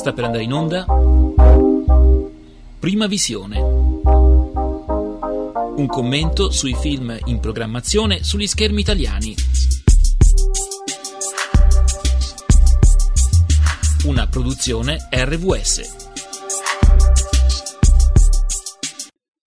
Sta per andare in onda Prima Visione. Un commento sui film in programmazione sugli schermi italiani. Una produzione RVS.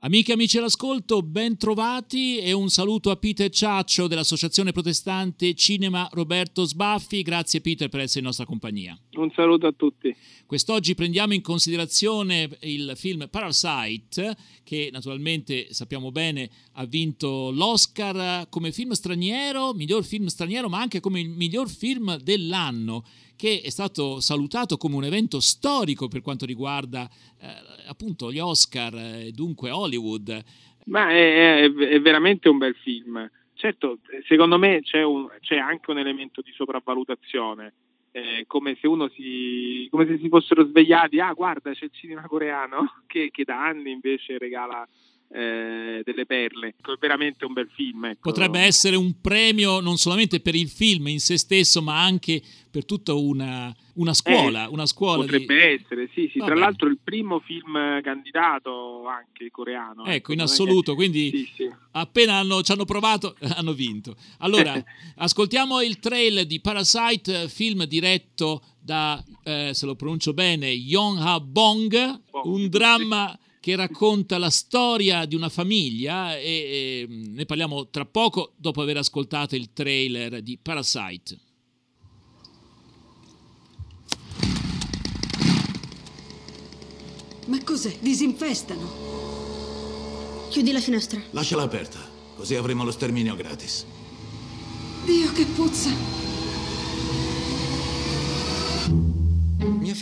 Amiche e amici all'ascolto, ben trovati e un saluto a Peter Ciaccio dell'Associazione Protestante Cinema Roberto Sbaffi. Grazie Peter per essere in nostra compagnia. Un saluto a tutti. Quest'oggi prendiamo in considerazione il film Parasite, che naturalmente sappiamo bene ha vinto l'Oscar come film straniero, miglior film straniero, ma anche come il miglior film dell'anno che è stato salutato come un evento storico per quanto riguarda eh, appunto gli Oscar eh, dunque Hollywood. Ma è, è, è, veramente un bel film. Certo, secondo me c'è, un, c'è anche un elemento di sopravvalutazione. Eh, come se uno si come se si fossero svegliati ah guarda c'è il cinema coreano che, che da anni invece regala eh, delle perle. È veramente un bel film. Ecco. Potrebbe essere un premio non solamente per il film in se stesso, ma anche per tutta una, una scuola. Eh, una scuola potrebbe di... essere, sì, sì. Tra l'altro il primo film candidato anche coreano. Ecco, ecco in assoluto, che... quindi sì, sì. appena hanno, ci hanno provato hanno vinto. Allora, ascoltiamo il trailer di Parasite, film diretto da, eh, se lo pronuncio bene, Yong Ha Bong, un dramma che racconta la storia di una famiglia e, e ne parliamo tra poco dopo aver ascoltato il trailer di Parasite. Ma cos'è? Disinfestano. Chiudi la finestra. Lasciala aperta, così avremo lo sterminio gratis. Dio, che puzza!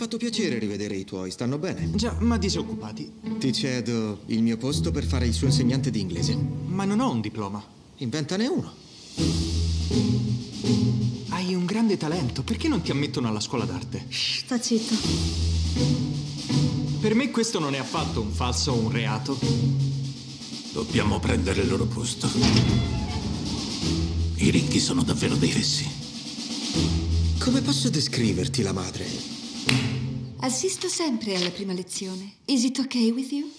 Fatto piacere rivedere i tuoi, stanno bene? Già, ma disoccupati. Ti cedo il mio posto per fare il suo insegnante di inglese. Ma non ho un diploma. Inventane uno. Hai un grande talento, perché non ti ammettono alla scuola d'arte? Shh, sta zitto. Per me questo non è affatto un falso o un reato. Dobbiamo prendere il loro posto. I ricchi sono davvero dei fessi. Come posso descriverti la madre? Assisto sempre alla prima lezione. Is it okay with you?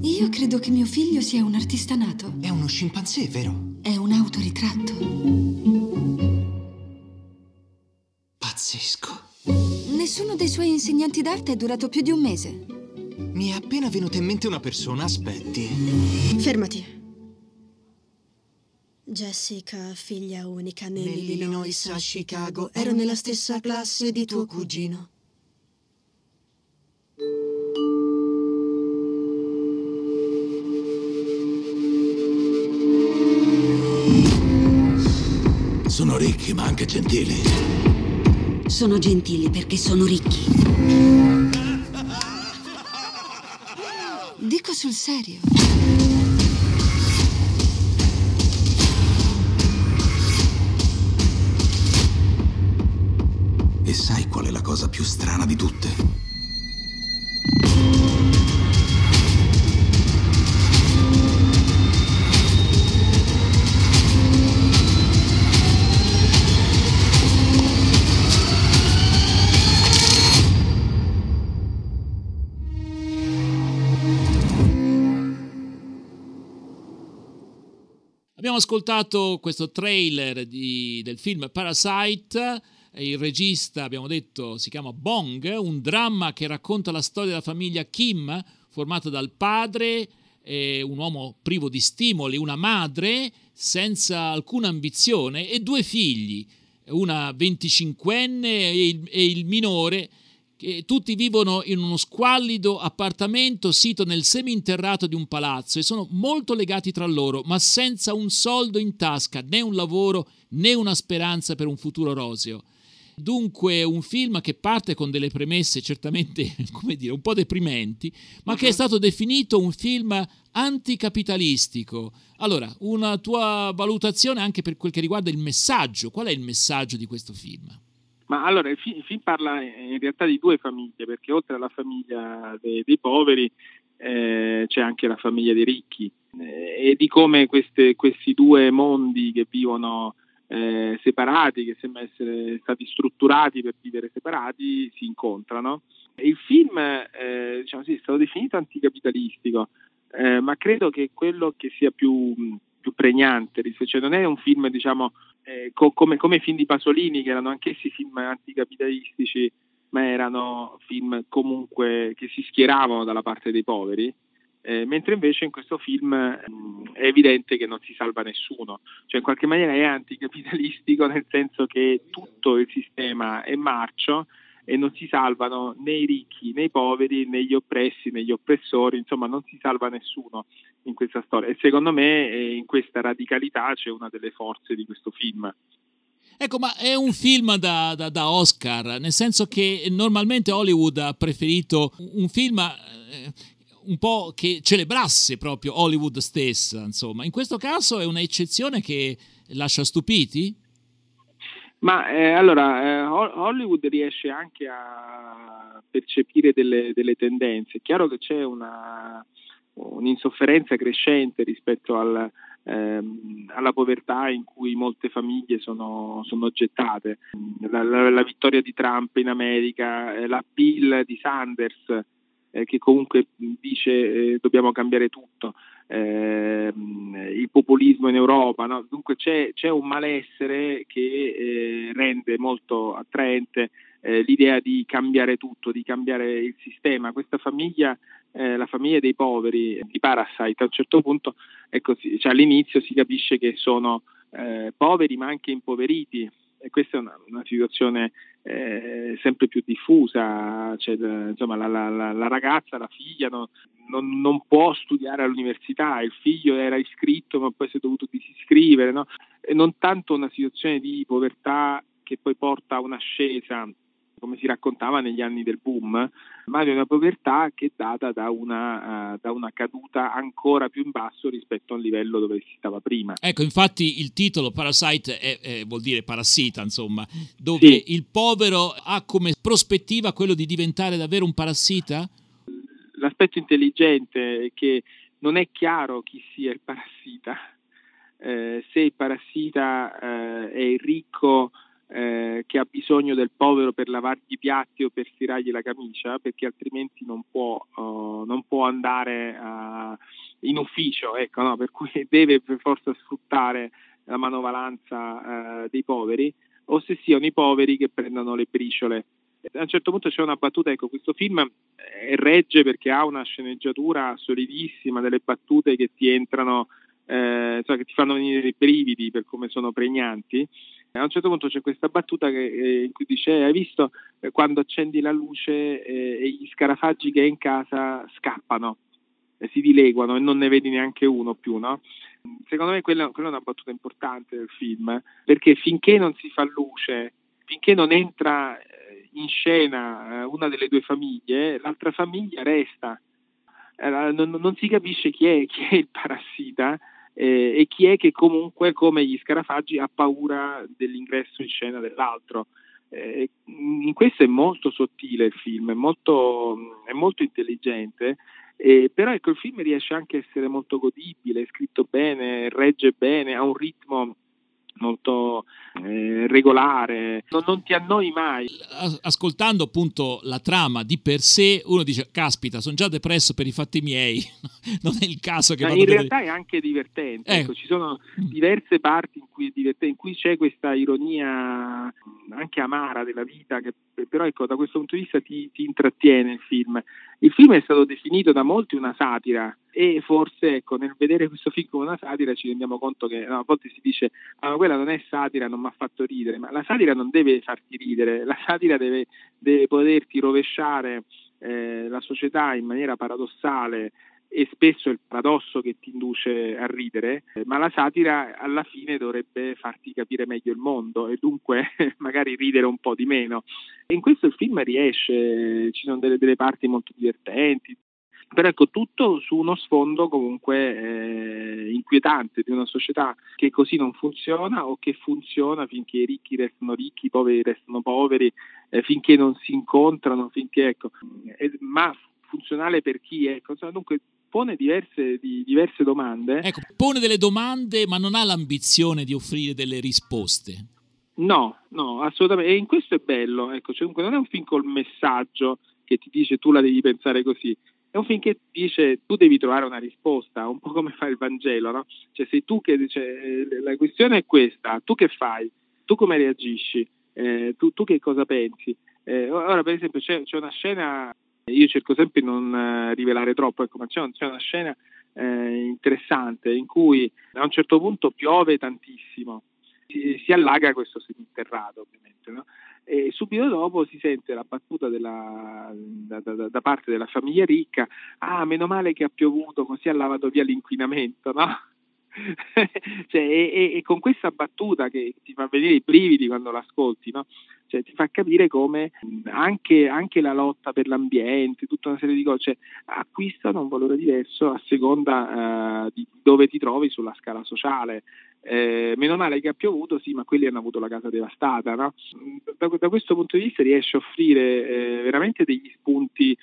Io credo che mio figlio sia un artista nato. È uno scimpanzé, vero? È un autoritratto. Pazzesco. Nessuno dei suoi insegnanti d'arte è durato più di un mese. Mi è appena venuta in mente una persona, aspetti. Fermati. Jessica, figlia unica nell'Illinois a Chicago, ero nella stessa classe di tuo cugino. Sono ricchi, ma anche gentili. Sono gentili perché sono ricchi. Dico sul serio. Cosa più strana di tutte? Abbiamo ascoltato questo trailer di, del film Parasite il regista, abbiamo detto, si chiama Bong, un dramma che racconta la storia della famiglia Kim, formata dal padre, eh, un uomo privo di stimoli, una madre senza alcuna ambizione e due figli, una 25enne e il, e il minore, che tutti vivono in uno squallido appartamento sito nel seminterrato di un palazzo e sono molto legati tra loro, ma senza un soldo in tasca, né un lavoro né una speranza per un futuro roseo. Dunque un film che parte con delle premesse certamente, come dire, un po' deprimenti, ma uh-huh. che è mhm. stato definito un film anticapitalistico. Allora, una tua valutazione anche per quel che riguarda il messaggio. Qual è il messaggio di questo film? Ma allora, il film, il film parla in realtà di due famiglie, perché oltre alla famiglia dei, dei poveri eh, c'è anche la famiglia dei ricchi eh, e di come queste, questi due mondi che vivono eh, separati, che sembra essere stati strutturati per vivere separati, si incontrano. Il film eh, diciamo sì, è stato definito anticapitalistico, eh, ma credo che quello che sia più, più pregnante, cioè non è un film diciamo, eh, co- come i film di Pasolini, che erano anch'essi film anticapitalistici, ma erano film comunque che si schieravano dalla parte dei poveri. Eh, mentre invece in questo film mh, è evidente che non si salva nessuno, cioè in qualche maniera è anticapitalistico nel senso che tutto il sistema è marcio e non si salvano né i ricchi né i poveri né gli oppressi né gli oppressori, insomma non si salva nessuno in questa storia. E secondo me eh, in questa radicalità c'è una delle forze di questo film. Ecco, ma è un film da, da, da, Oscar, nel senso che normalmente Hollywood ha preferito un film eh, un po' che celebrasse proprio Hollywood stessa, insomma. In questo caso è un'eccezione che lascia stupiti? Ma eh, allora, eh, Hollywood riesce anche a percepire delle, delle, tendenze. È chiaro che c'è una, un'insofferenza crescente rispetto al, ehm, alla povertà in cui molte famiglie sono, sono gettate. La, la, la, vittoria di Trump in America, eh, l'appeal di Sanders, eh, che comunque dice eh, dobbiamo cambiare tutto eh, il populismo in Europa, no? dunque c'è, c'è, un malessere che eh, rende molto attraente eh, l'idea di cambiare tutto, di cambiare il sistema. Questa famiglia, eh, la famiglia dei poveri di Parasite, a un certo punto, ecco, cioè all'inizio si capisce che sono eh, poveri ma anche impoveriti e questa è una, una situazione eh, sempre più diffusa, cioè, insomma, la, la, la, ragazza, la figlia no, non, non, può studiare all'università, il figlio era iscritto ma poi si è dovuto disiscrivere, no? non tanto una situazione di povertà che poi porta a un'ascesa come si raccontava negli anni del boom, ma di una povertà che è data da una, uh, da una, caduta ancora più in basso rispetto al livello dove si stava prima. Ecco, infatti il titolo Parasite è, è, vuol dire parassita, insomma, dove sì. il povero ha come prospettiva quello di diventare davvero un parassita? L'aspetto intelligente è che non è chiaro chi sia il parassita. Eh, se il parassita eh, è il ricco eh, che ha bisogno del povero per lavargli i piatti o per stirargli la camicia, perché altrimenti non può, uh, non può andare uh, in ufficio, ecco, no? per cui deve per forza sfruttare la manovalanza uh, dei poveri, o se siano i poveri che prendono le briciole. A un certo punto c'è una battuta, ecco, questo film regge perché ha una sceneggiatura solidissima, delle battute che ti entrano, eh, cioè che ti fanno venire i brividi per come sono pregnanti a un certo punto c'è questa battuta che, eh, in cui dice: Hai visto eh, quando accendi la luce eh, e gli scarafaggi che hai in casa scappano, si dileguano e non ne vedi neanche uno più, no? Secondo me quella, quella, è una battuta importante del film, perché finché non si fa luce, finché non entra eh, in scena eh, una delle due famiglie, l'altra famiglia resta. Non, non, si capisce chi è, chi è il parassita eh, e chi è che comunque come gli scarafaggi ha paura dell'ingresso in scena dell'altro. Eh, in questo è molto sottile il film, è molto, è molto intelligente, eh, però ecco, il film riesce anche a essere molto godibile, è scritto bene, regge bene, ha un ritmo molto eh, regolare, non, non, ti annoi mai. Ascoltando appunto la trama di per sé, uno dice: Caspita, sono già depresso per i fatti miei, non è il caso che Ma In realtà è anche divertente, eh. ecco, ci sono mm. diverse parti in cui, in cui, c'è questa ironia anche amara della vita, che però ecco, da questo punto di vista ti, ti intrattiene il film. Il film è stato definito da molti una satira e forse ecco, nel vedere questo film come una satira ci rendiamo conto che no, a volte si dice ah, ma quella non è satira, non mi ha fatto ridere, ma la satira non deve farti ridere, la satira deve, deve poterti rovesciare eh, la società in maniera paradossale e spesso è il paradosso che ti induce a ridere, ma la satira alla fine dovrebbe farti capire meglio il mondo e dunque magari ridere un po' di meno. E in questo il film riesce, ci sono delle, delle parti molto divertenti, però ecco tutto su uno sfondo comunque eh, inquietante di una società che così non funziona o che funziona finché i ricchi restano ricchi, i poveri restano poveri, eh, finché non si incontrano, finché ecco, eh, ma funzionale per chi ecco, dunque pone diverse, di, diverse domande. Ecco, pone delle domande ma non ha l'ambizione di offrire delle risposte. No, no, assolutamente. E in questo è bello, ecco, cioè, non è un film col messaggio che ti dice tu la devi pensare così, è un film che dice tu devi trovare una risposta, un po' come fa il Vangelo, no? Cioè sei tu che dice la questione è questa, tu che fai? Tu come reagisci? Eh, tu, tu, che cosa pensi? Eh, ora per esempio c'è, c'è, una scena, io cerco sempre di non eh, rivelare troppo, ecco, ma c'è, c'è una scena eh, interessante in cui a un certo punto piove tantissimo, si, si allaga questo seminterrato ovviamente, no? e subito dopo si sente la battuta della, da, da, da, parte della famiglia ricca, ah meno male che ha piovuto così ha lavato via l'inquinamento, no? cioè, e, e, con questa battuta che ti fa venire i brividi quando l'ascolti, no? cioè, ti fa capire come anche, anche, la lotta per l'ambiente, tutta una serie di cose, cioè, acquistano un valore diverso a seconda uh, di dove ti trovi sulla scala sociale. Eh, meno male che ha piovuto, sì, ma quelli hanno avuto la casa devastata. No? Da, da, questo punto di vista riesce a offrire eh, veramente degli spunti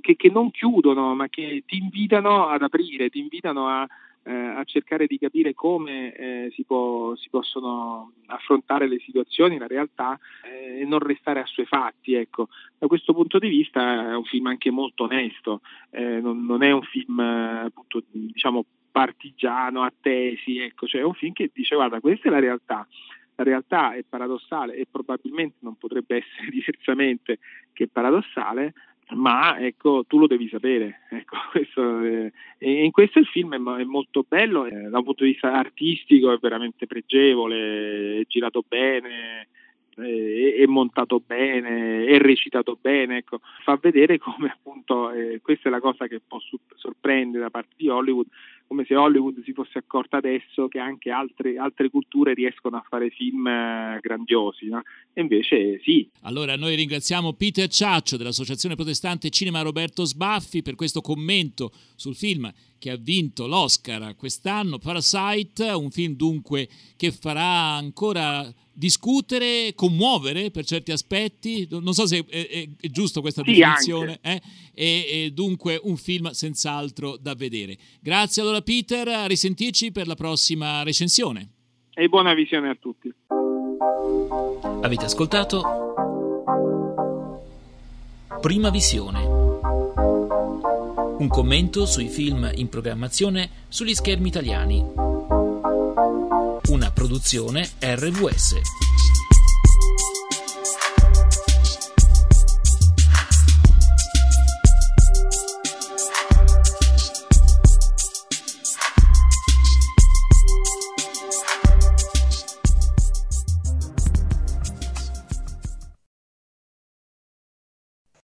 che, che non chiudono, ma che ti invitano ad aprire, ti invitano a eh, a cercare di capire come eh, si, può, si, possono affrontare le situazioni, la realtà eh, e non restare assuefatti. Ecco. Da questo punto di vista è un film anche molto onesto, eh, non, non, è un film appunto, diciamo, partigiano, a tesi, ecco. cioè è un film che dice guarda questa è la realtà. La realtà è paradossale e probabilmente non potrebbe essere diversamente che paradossale, ma ecco, tu lo devi sapere. Ecco, questo, eh, e in questo il film è, è molto bello, eh, da un punto di vista artistico è veramente pregevole, è girato bene, eh, è, montato bene, è recitato bene, ecco. fa vedere come appunto, eh, questa è la cosa che può sorprendere da parte di Hollywood, come se Hollywood si fosse accorta adesso che anche altre, altre culture riescono a fare film eh, grandiosi, no? e invece sì. Allora noi ringraziamo Peter Ciaccio dell'Associazione Protestante Cinema Roberto Sbaffi per questo commento sul film che ha vinto l'Oscar quest'anno, Parasite, un film dunque che farà ancora discutere, commuovere per certi aspetti, non so se è, è, è giusto questa sì, definizione, eh? e, e, dunque un film senz'altro da vedere. Grazie allora Peter, a risentirci per la prossima recensione. E buona visione a tutti. Avete ascoltato Prima Visione. Un commento sui film in programmazione sugli schermi italiani. Una produzione RVS.